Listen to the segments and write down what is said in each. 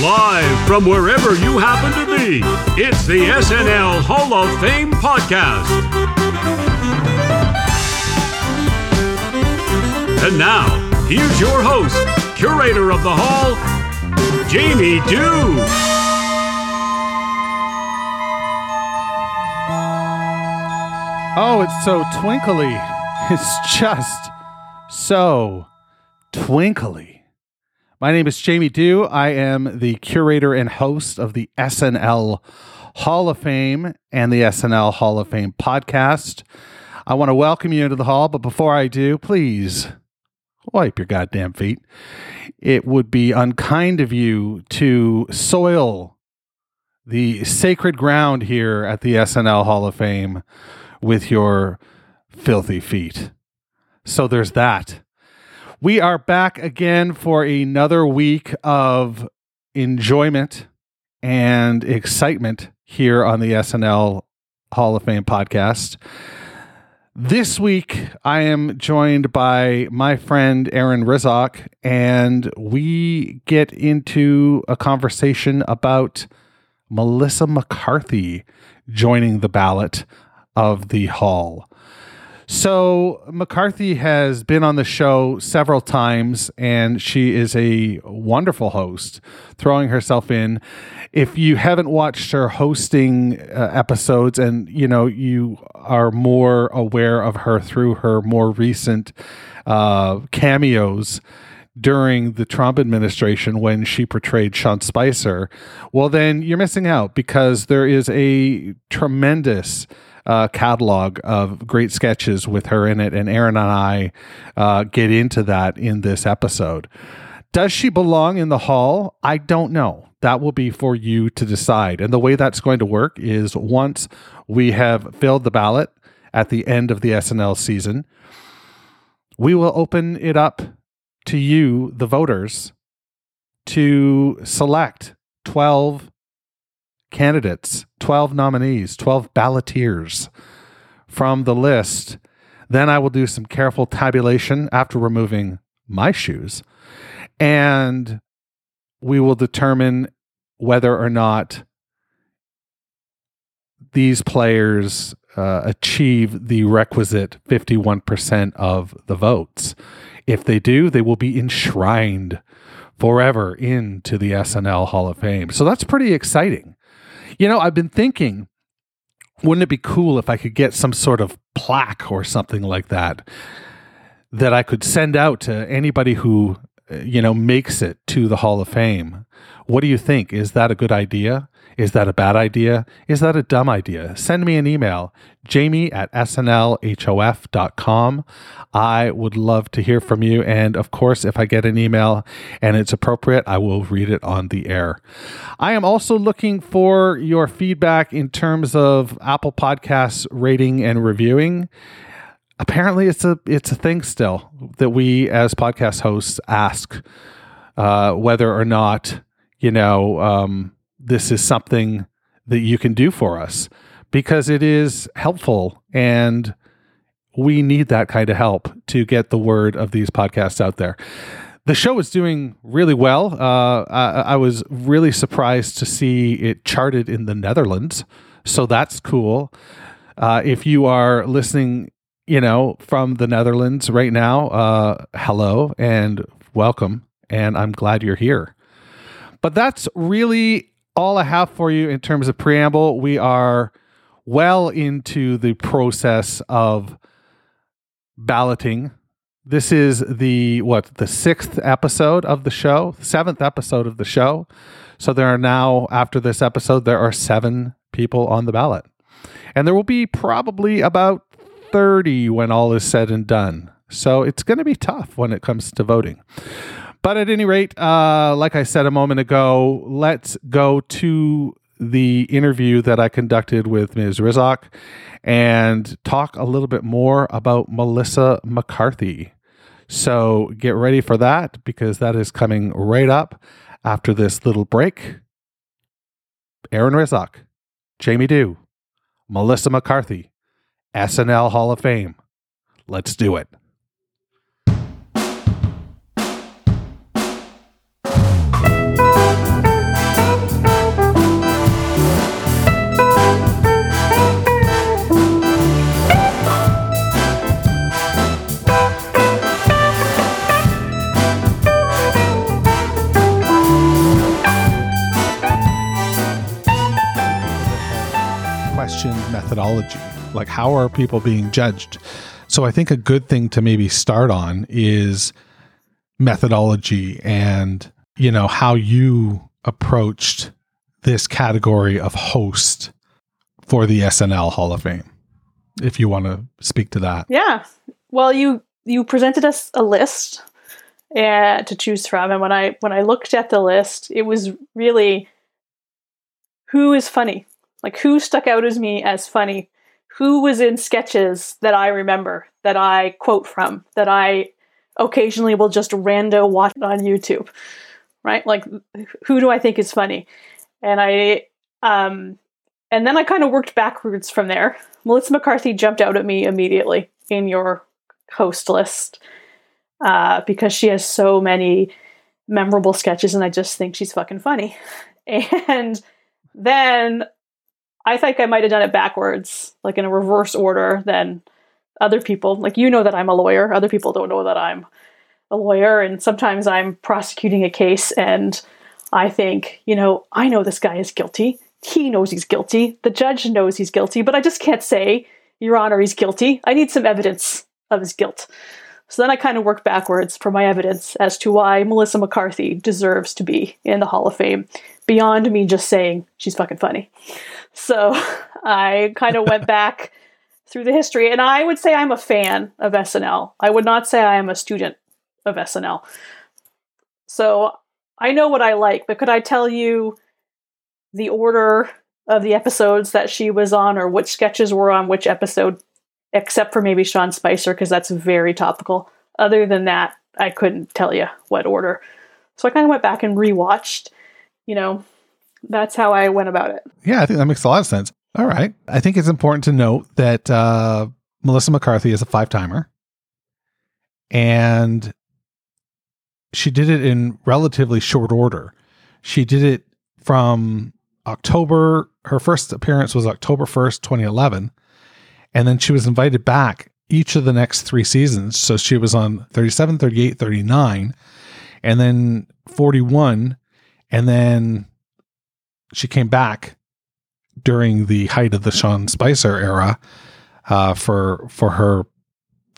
Live from wherever you happen to be, it's the SNL Hall of Fame podcast. And now, here's your host, curator of the Hall, Jamie Dew. Oh, it's so twinkly. It's just so twinkly. My name is Jamie Dew. I am the curator and host of the SNL Hall of Fame and the SNL Hall of Fame podcast. I want to welcome you into the hall, but before I do, please wipe your goddamn feet. It would be unkind of you to soil the sacred ground here at the SNL Hall of Fame with your filthy feet. So there's that. We are back again for another week of enjoyment and excitement here on the SNL Hall of Fame podcast. This week, I am joined by my friend Aaron Rizok, and we get into a conversation about Melissa McCarthy joining the ballot of the hall. So, McCarthy has been on the show several times, and she is a wonderful host, throwing herself in. If you haven't watched her hosting uh, episodes and you know you are more aware of her through her more recent uh, cameos during the Trump administration when she portrayed Sean Spicer, well, then you're missing out because there is a tremendous uh, catalog of great sketches with her in it, and Aaron and I uh, get into that in this episode. Does she belong in the hall? I don't know. That will be for you to decide. And the way that's going to work is once we have filled the ballot at the end of the SNL season, we will open it up to you, the voters, to select 12 candidates, 12 nominees, 12 balloteers from the list. Then I will do some careful tabulation after removing my shoes. And we will determine whether or not these players uh, achieve the requisite 51% of the votes. If they do, they will be enshrined forever into the SNL Hall of Fame. So that's pretty exciting. You know, I've been thinking, wouldn't it be cool if I could get some sort of plaque or something like that that I could send out to anybody who, uh, you know, makes it to the Hall of Fame? What do you think? Is that a good idea? Is that a bad idea? Is that a dumb idea? Send me an email, jamie at snlhof.com. I would love to hear from you. And of course, if I get an email and it's appropriate, I will read it on the air. I am also looking for your feedback in terms of Apple Podcasts rating and reviewing apparently it's a it's a thing still that we as podcast hosts ask uh, whether or not you know um, this is something that you can do for us because it is helpful and we need that kind of help to get the word of these podcasts out there. The show is doing really well. Uh, I, I, was really surprised to see it charted in the Netherlands. So that's cool. Uh, if you are listening, you know, from the Netherlands right now, uh, hello and welcome. And I'm glad you're here. But that's really all I have for you in terms of preamble. We are well into the process of balloting. This is the what the sixth episode of the show, seventh episode of the show. So there are now after this episode there are seven people on the ballot, and there will be probably about thirty when all is said and done. So it's going to be tough when it comes to voting. But at any rate, uh, like I said a moment ago, let's go to the interview that I conducted with Ms. Rizok and talk a little bit more about Melissa McCarthy. So get ready for that because that is coming right up after this little break. Aaron Rizok, Jamie Dew, Melissa McCarthy, SNL Hall of Fame. Let's do it. Like, how are people being judged? So, I think a good thing to maybe start on is methodology and, you know, how you approached this category of host for the SNL Hall of Fame. If you want to speak to that. Yeah. Well, you you presented us a list uh, to choose from, and when I when I looked at the list, it was really who is funny, like who stuck out as me as funny, who was in sketches that I remember, that I quote from, that I occasionally will just rando watch on YouTube, right? Like who do I think is funny, and I um and then I kind of worked backwards from there. Melissa McCarthy jumped out at me immediately in your host list uh, because she has so many memorable sketches, and I just think she's fucking funny. And then I think I might have done it backwards, like in a reverse order than other people. Like you know that I'm a lawyer, other people don't know that I'm a lawyer, and sometimes I'm prosecuting a case and I think, you know, I know this guy is guilty he knows he's guilty. The judge knows he's guilty, but I just can't say, Your Honor, he's guilty. I need some evidence of his guilt. So then I kind of work backwards for my evidence as to why Melissa McCarthy deserves to be in the Hall of Fame, beyond me just saying she's fucking funny. So I kind of went back through the history, and I would say I'm a fan of SNL. I would not say I am a student of SNL. So I know what I like, but could I tell you the order of the episodes that she was on or which sketches were on which episode, except for maybe Sean Spicer, because that's very topical. Other than that, I couldn't tell you what order. So I kind of went back and rewatched. You know, that's how I went about it. Yeah, I think that makes a lot of sense. All right. I think it's important to note that uh, Melissa McCarthy is a five timer. And she did it in relatively short order. She did it from October, her first appearance was October 1st, 2011. And then she was invited back each of the next three seasons. So she was on 37, 38, 39, and then 41. And then she came back during the height of the Sean Spicer era uh, for for her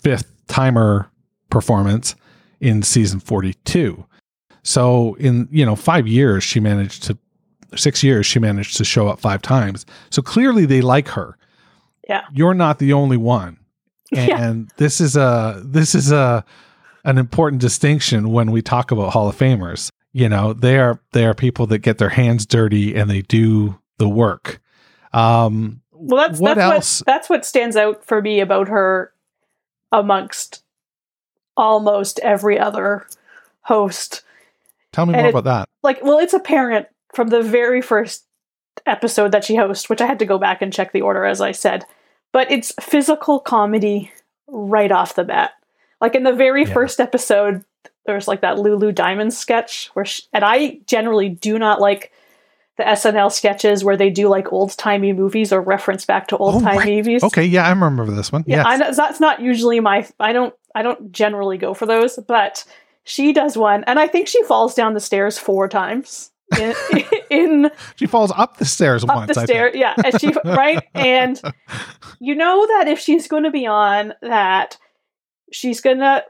fifth timer performance in season 42. So in you know 5 years she managed to six years, she managed to show up five times. So clearly they like her. Yeah. You're not the only one. And yeah. this is a this is a an important distinction when we talk about Hall of Famers. You know, they are they are people that get their hands dirty and they do the work. Um well that's what that's else? what that's what stands out for me about her amongst almost every other host. Tell me and more it, about that. Like, well, it's apparent from the very first episode that she hosts, which I had to go back and check the order as I said. But it's physical comedy right off the bat. Like in the very yeah. first episode, there's like that Lulu Diamond sketch where, she, and I generally do not like the SNL sketches where they do like old timey movies or reference back to old timey oh, right. movies. Okay, yeah, I remember this one. Yeah, yes. that's not usually my. I don't. I don't generally go for those, but she does one, and I think she falls down the stairs four times in, in she falls up the stairs up once. The stair, yeah, and she right, and you know that if she's going to be on that, she's gonna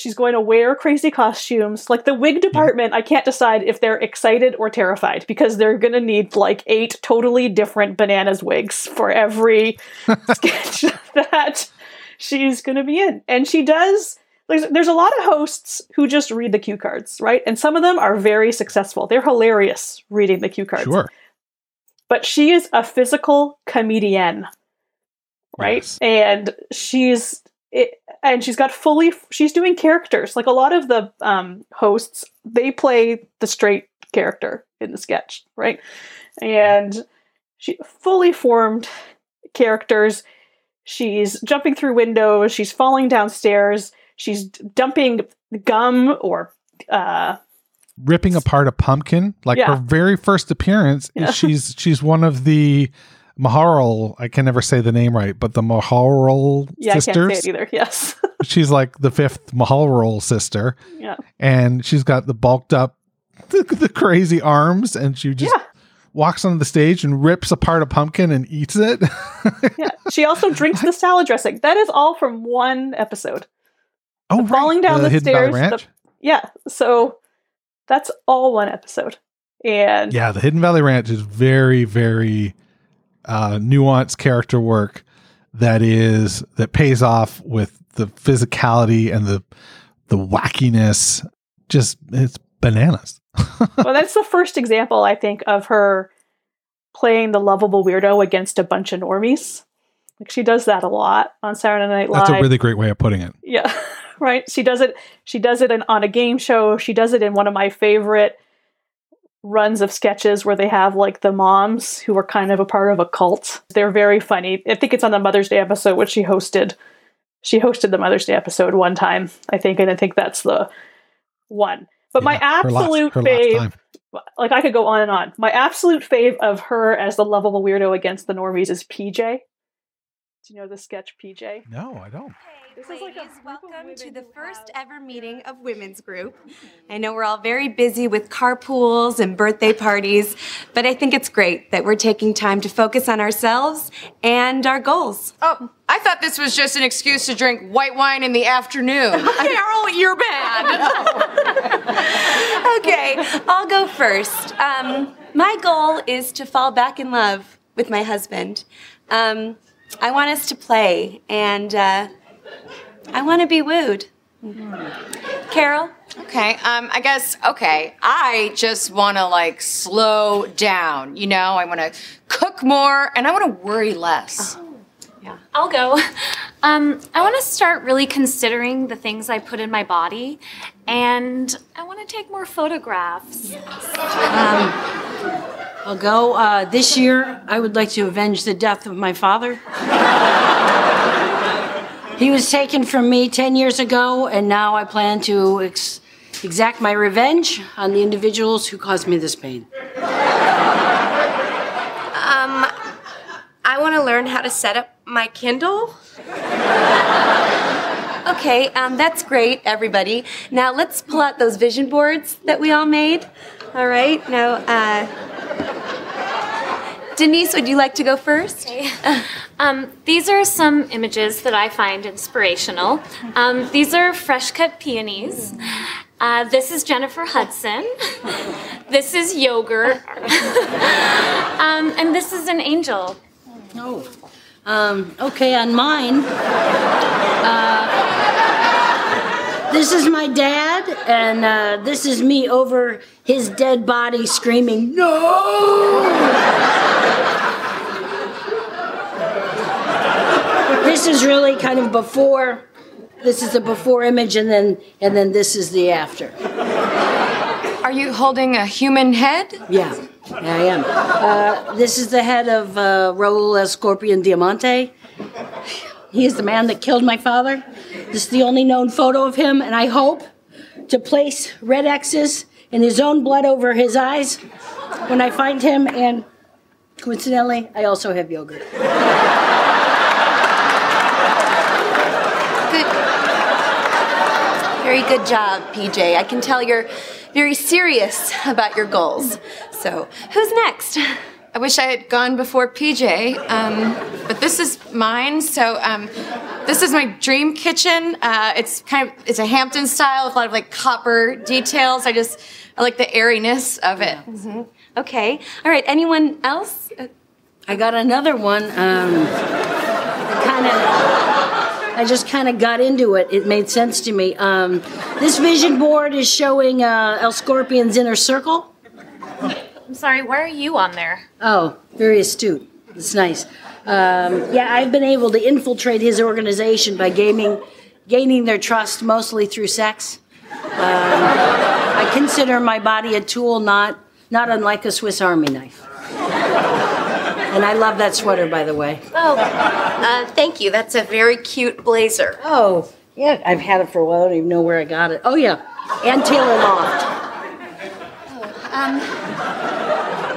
she's going to wear crazy costumes. Like the wig department. I can't decide if they're excited or terrified because they're going to need like eight totally different bananas wigs for every sketch that she's going to be in, and she does there's, there's a lot of hosts who just read the cue cards, right? And some of them are very successful. They're hilarious reading the cue cards. Sure. But she is a physical comedian, right? Yes. And she's it, and she's got fully she's doing characters. Like a lot of the um, hosts, they play the straight character in the sketch, right? And she fully formed characters. She's jumping through windows, she's falling downstairs, she's dumping gum or uh, ripping apart a pumpkin. Like yeah. her very first appearance, yeah. she's she's one of the Maharelle. I can never say the name right, but the Maharelle yeah, sisters. I can't say it either. Yes, she's like the fifth Maharelle sister. Yeah, and she's got the bulked up, the, the crazy arms, and she just. Yeah. walks onto the stage and rips apart a pumpkin and eats it. yeah. She also drinks the salad dressing. That is all from one episode. oh, The falling down the, Hidden Valley stairs. the- Ranch? yeah. So that's all one episode. And Yeah, the Hidden Valley Ranch is very, very uh, nuanced character work that is that pays off with the physicality and the the wackiness. Just it's bananas. well, that's the first example, I think, of her playing the lovable weirdo against a bunch of normies. Like she does that a lot on Saturday Night Live. That's a really great way of putting it. yeah, right. She does it. She does it in, on a game show. She does it in one of my favorite runs of sketches where they have like the moms who are kind of a part of a cult. They're very funny. I think it's on the Mother's Day episode which she hosted. She hosted the Mother's Day episode one time, I think, and I think that's the one. But my Yeah, last- absolute fave like I could go on and on. My absolute fave of her as the lovable weirdo against the normies is PJ. Do you know the sketch PJ? No, I don't. This is like ladies, group welcome to the first have- ever meeting of Women's Group. I know we're all very busy with carpools and birthday parties, but I think it's great that we're taking time to focus on ourselves and our goals. Oh, I thought this was just an excuse to drink white wine in the afternoon. Carol, you're bad. Okay, I'll go first. Um, my goal is to fall back in love with my husband. Um, I want us to play, and uh, I want to be wooed. Carol? okay, um, I guess, okay, I just want to like slow down, you know? I want to cook more and I want to worry less. Yeah. I'll go. Um, I want to start really considering the things I put in my body, and I want to take more photographs. I'll go. Uh, this year, I would like to avenge the death of my father. he was taken from me 10 years ago, and now I plan to ex- exact my revenge on the individuals who caused me this pain. Um, I want to learn how to set up my Kindle. Okay, um, that's great, everybody. Now let's pull out those vision boards that we all made. All right, now, uh, Denise, would you like to go first? Um, these are some images that I find inspirational. Um, these are fresh cut peonies. Uh, this is Jennifer Hudson. This is yogurt. um, and this is an angel. Oh. Um, okay, on mine. Uh, this is my dad, and uh, this is me over his dead body screaming, No! this is really kind of before. This is the before image, and then and then this is the after. Are you holding a human head? Yeah, yeah, I am. Uh, this is the head of uh, Raul El Scorpion Diamante. He is the man that killed my father. This is the only known photo of him, and I hope to place red X's in his own blood over his eyes when I find him. And coincidentally, I also have yogurt. Very good job, PJ. I can tell you're very serious about your goals. So, who's next? I wish I had gone before PJ, um, but this is mine. So um, this is my dream kitchen. Uh, it's kind of it's a Hampton style with a lot of like copper details. I just I like the airiness of it. Okay. All right. Anyone else? Uh, I got another one. Um, kind of. I just kind of got into it. It made sense to me. Um, this vision board is showing uh, El Scorpion's inner circle. I'm sorry, where are you on there? Oh, very astute. It's nice. Um, yeah, I've been able to infiltrate his organization by gaining, gaining their trust mostly through sex. Um, I consider my body a tool, not not unlike a Swiss Army knife. And I love that sweater, by the way. oh, uh, thank you. That's a very cute blazer. Oh, yeah, I've had it for a while. I don't even know where I got it. Oh, yeah, Ann Taylor Loft.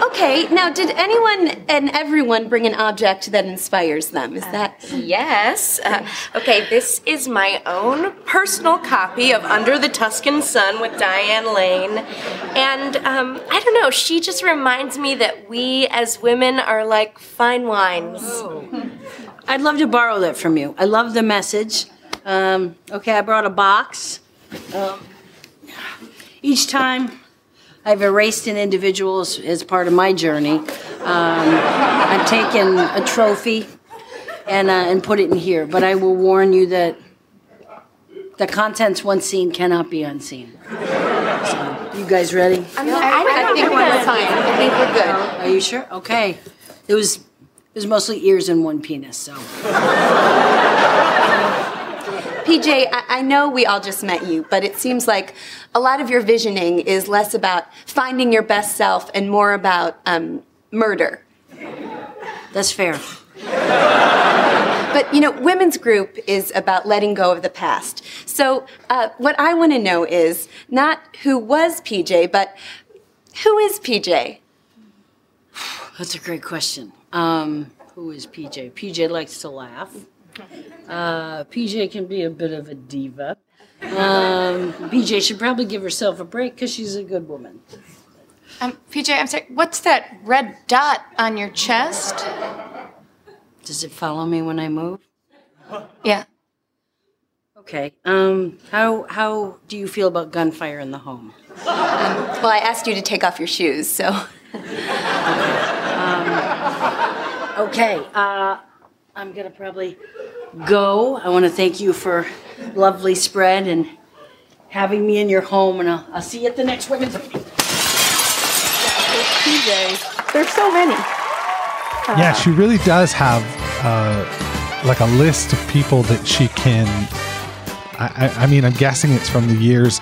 Okay, now did anyone and everyone bring an object that inspires them? Is that Yes. Uh, okay, this is my own personal copy of Under the Tuscan Sun with Diane Lane. And um, I don't know, she just reminds me that we as women are like fine wines. I'd love to borrow that from you. I love the message. Um, okay, I brought a box. Um, each time I've erased an individual as, as part of my journey, um, I've taken a trophy and, uh, and put it in here. But I will warn you that the contents once seen cannot be unseen. So, you guys ready? I, I think we're fine. I think we're good. Are you sure? Okay. It was it was mostly ears and one penis, so. PJ, I, I know we all just met you, but it seems like a lot of your visioning is less about finding your best self and more about um, murder. That's fair. But you know, women's group is about letting go of the past. So, uh, what I want to know is not who was PJ, but who is PJ? That's a great question. Um, who is PJ? PJ likes to laugh. Uh, PJ can be a bit of a diva. Um, PJ should probably give herself a break because she's a good woman. Um, PJ, I'm sorry. What's that red dot on your chest? Does it follow me when I move? Yeah. Okay. Um, how how do you feel about gunfire in the home? Well, I asked you to take off your shoes, so. Okay. Uh, I'm gonna probably go. I want to thank you for lovely spread and having me in your home, and I'll, I'll see you at the next women's meeting. PJ. There's so many. yeah, she really does have uh, like a list of people that she can. I, I, I mean, I'm guessing it's from the years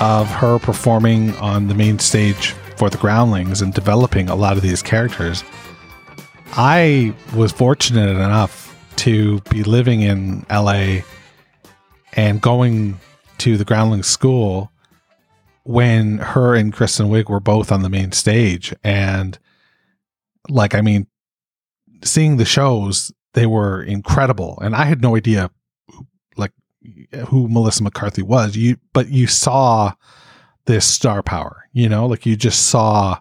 of her performing on the main stage for the Groundlings and developing a lot of these characters. I was fortunate enough to be living in LA and going to the Groundlings school when her and Kristen Wiig were both on the main stage. And like, I mean, seeing the shows, they were incredible. And I had no idea like who Melissa McCarthy was. You but you saw this star power, you know, like you just saw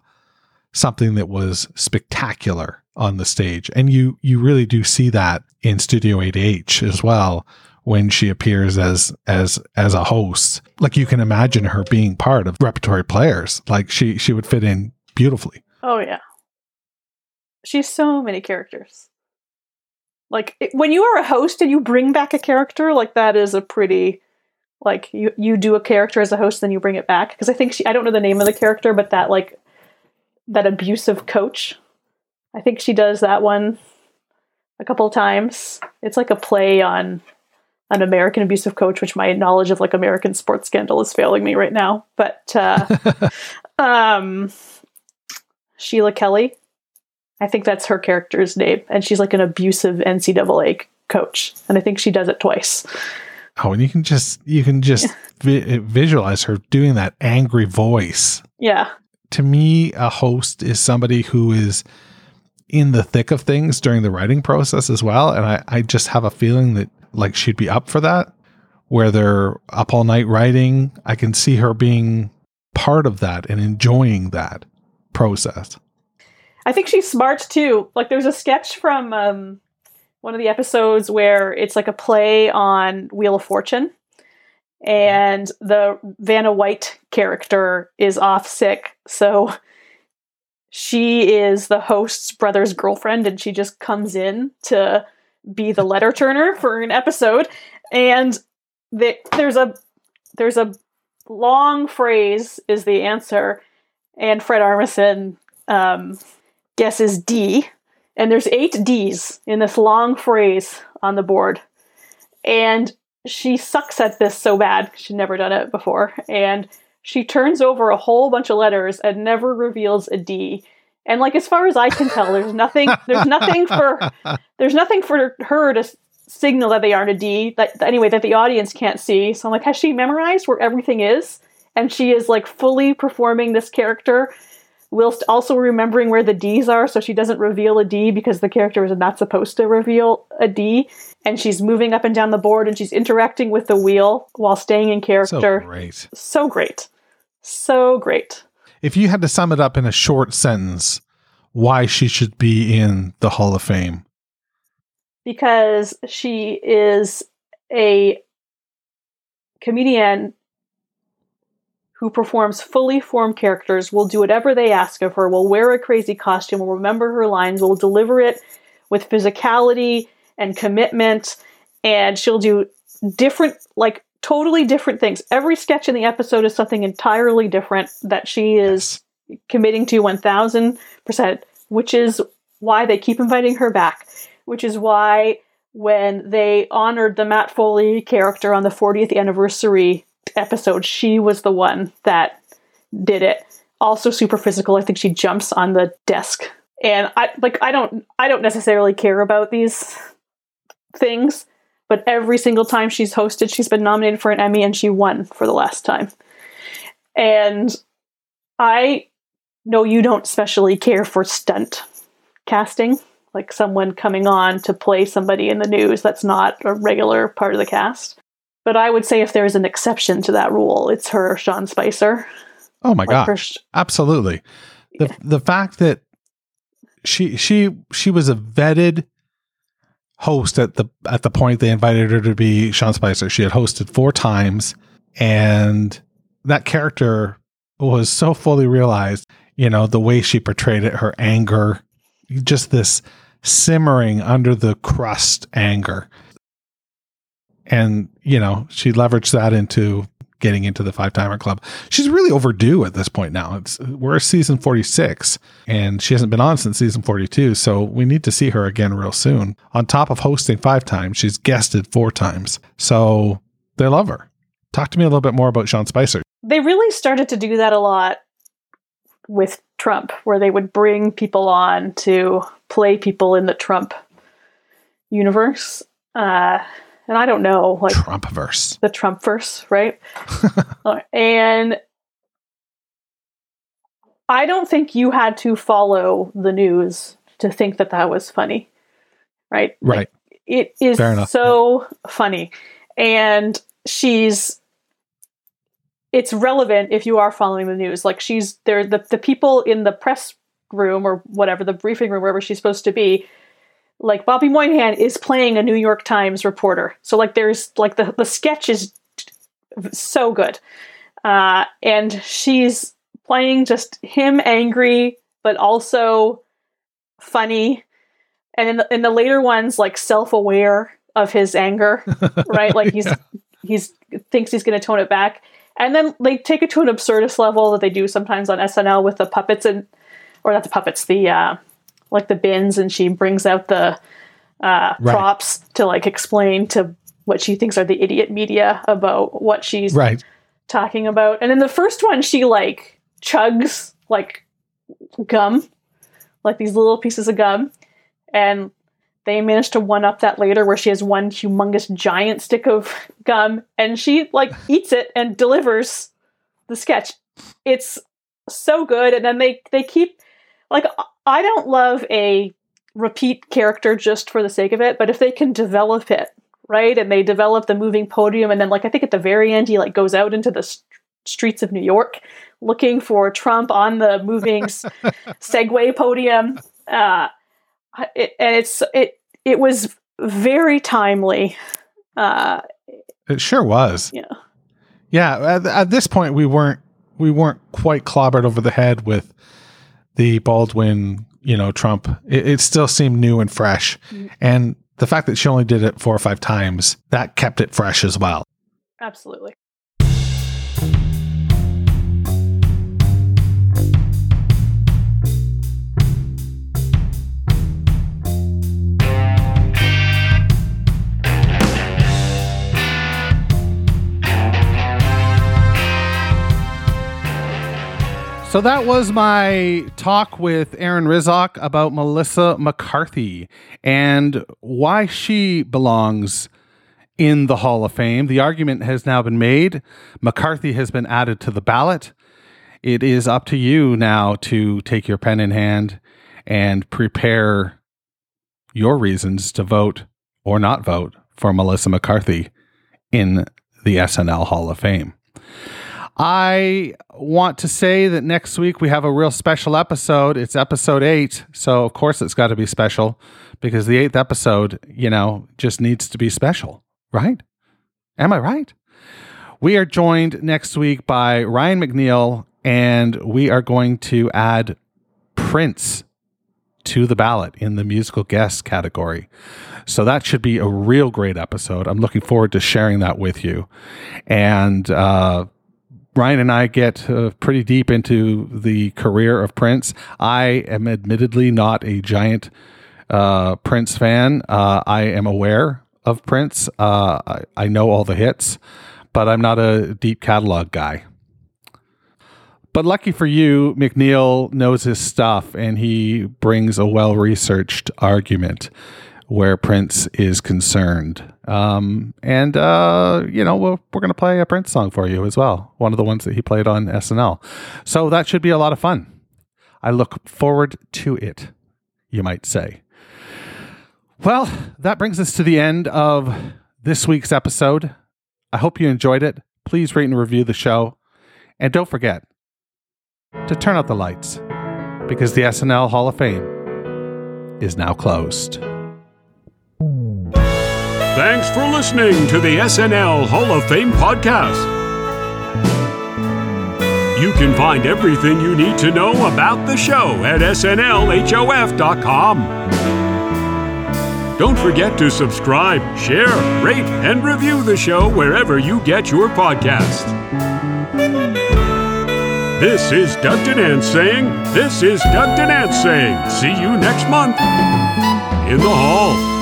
something that was spectacular on the stage. And you you really do see that in Studio 8H as well when she appears as as as a host. Like you can imagine her being part of repertory players. Like she she would fit in beautifully. Oh yeah. She's so many characters. Like it- when you are a host and you bring back a character, like that is a pretty like you you do a character as a host then you bring it back because I think she I don't know the name of the character but that like that abusive coach. I think she does that one a couple times. It's like a play on an American abusive coach, which my knowledge of like American sports scandal is failing me right now. But uh, um, Sheila Kelly, I think that's her character's name, and she's like an abusive NCAA coach, and I think she does it twice. Oh, and you can just you can just vi- visualize her doing that angry voice. Yeah, To me, a host is somebody who is in the thick of things during the writing process as well. And I, I just have a feeling that like she'd be up for that, where they're up all night writing. I can see her being part of that and enjoying that process. I think she's smart too. Like there's a sketch from um, one of the episodes where it's like a play on Wheel of Fortune, and the Vanna White character is off sick, so she is the host's brother's girlfriend, and she just comes in to be the letter turner for an episode, and the, there's a there's a long phrase is the answer, and Fred Armisen um, guesses D, and there's eight D's in this long phrase on the board. And she sucks at this so bad, she'd never done it before, and she turns over a whole bunch of letters and never reveals a D. And like as far as I can tell, there's nothing there's nothing for there's nothing for her to signal that they aren't a D that anyway that the audience can't see. So I'm like, has she memorized where everything is? And she is like fully performing this character whilst also remembering where the D's are, so she doesn't reveal a D because the character is not supposed to reveal a D. And she's moving up and down the board and she's interacting with the wheel while staying in character. So great. So great. So great. If you had to sum it up in a short sentence, why she should be in the Hall of Fame. because she is a comedian who performs fully formed characters, will do whatever they ask of her, will wear a crazy costume, will remember her lines, will deliver it with physicality and commitment, and she'll do different, like totally different things. Every sketch in the episode is something entirely different that she is committing to 1000%, which is why they keep inviting her back, which is why when they honored the Matt Foley character on the 40th anniversary episode, she was the one that did it. Also super physical. I think she jumps on the desk. And I like I don't I don't necessarily care about these things, but every single time she's hosted, she's been nominated for an Emmy and she won for the last time. And I know you don't especially care for stunt casting, like someone coming on to play somebody in the news that's not a regular part of the cast. But I would say if there's an exception to that rule, it's her, Sean Spicer. Oh my Like gosh. Absolutely. The the fact that she she she was a vetted host at the at the point they invited her to be Sean Spicer. She had hosted four times and that character was so fully realized, you know, the way she portrayed it, her anger, just this simmering under the crust anger. And, you know, she leveraged that into getting into the five timer club. She's really overdue at this point now. It's we're season 46 and she hasn't been on since season 42, so we need to see her again real soon. On top of hosting 5 times, she's guested 4 times. So they love her. Talk to me a little bit more about Sean Spicer. They really started to do that a lot with Trump, where they would bring people on to play people in the Trump universe. Uh, and I don't know, like Trumpverse. the Trump verse, right? Uh, and I don't think you had to follow the news to think that that was funny, right? Like, Right. it is so funny. And she's it's relevant if you are following the news. Like she's there the, the people in the press room or whatever, the briefing room, wherever she's supposed to be, like Bobby Moynihan is playing a New York Times reporter. So like there's like the, the sketch is so good. Uh, and she's playing just him angry, but also funny. And in the, in the later ones, like self-aware of his anger, right? Like he's he's thinks he's going to tone it back, and then they take it to an absurdist level that they do sometimes on SNL with the puppets and or not the puppets, the uh, like the bins, and she brings out the uh, Right. props to like explain to what she thinks are the idiot media about what she's Right. talking about. And in the first one, she like chugs like gum, like these little pieces of gum. And they managed to one up that later where she has one humongous giant stick of gum and she like eats it and delivers the sketch. It's so good. And then they, they keep like I don't love a repeat character just for the sake of it, but if they can develop it, right? And they develop the moving podium and then like I think at the very end he like goes out into the s- streets of New York looking for Trump on the moving Segway podium. Uh it, and it's it it was very timely. Uh It sure was. Yeah. Yeah. At, at this point, we weren't we weren't quite clobbered over the head with the Baldwin, you know, Trump. It, it still seemed new and fresh, mm-hmm. and the fact that she only did it four or five times that kept it fresh as well. absolutely. So that was my talk with Aaron Rizok about Melissa McCarthy and why she belongs in the Hall of Fame. The argument has now been made. McCarthy has been added to the ballot. it is up to you now to take your pen in hand and prepare your reasons to vote or not vote for Melissa McCarthy in the SNL Hall of Fame. I want to say that next week we have a real special episode. It's episode eight. So, of course, it's got to be special because the eighth episode, you know, just needs to be special, right? Am I right? We are joined next week by Ryan McNeil, and we are going to add Prince to the ballot in the musical guest category. So that should be a real great episode. I'm looking forward to sharing that with you. And uh, Ryan and I get uh, pretty deep into the career of Prince. I am admittedly not a giant uh, Prince fan. Uh, I am aware of Prince. Uh, I, I know all the hits, but I'm not a deep catalog guy. But lucky for you, McNeil knows his stuff and he brings a well researched argument where Prince is concerned. Um, and, uh, you know, we're, we're going to play a Prince song for you as well, one of the ones that he played on SNL. So that should be a lot of fun. I look forward to it, you might say. Well, that brings us to the end of this week's episode. I hope you enjoyed it. Please rate and review the show. And don't forget, to turn out the lights because the SNL Hall of Fame is now closed. Thanks for listening to the SNL Hall of Fame podcast. You can find everything you need to know about the show at snlhof.com. Don't forget to subscribe, share, rate, and review the show wherever you get your podcast. This is Doug Denant saying, This is Doug Denant saying, see you next month in the hall.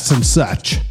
Podcasts and such.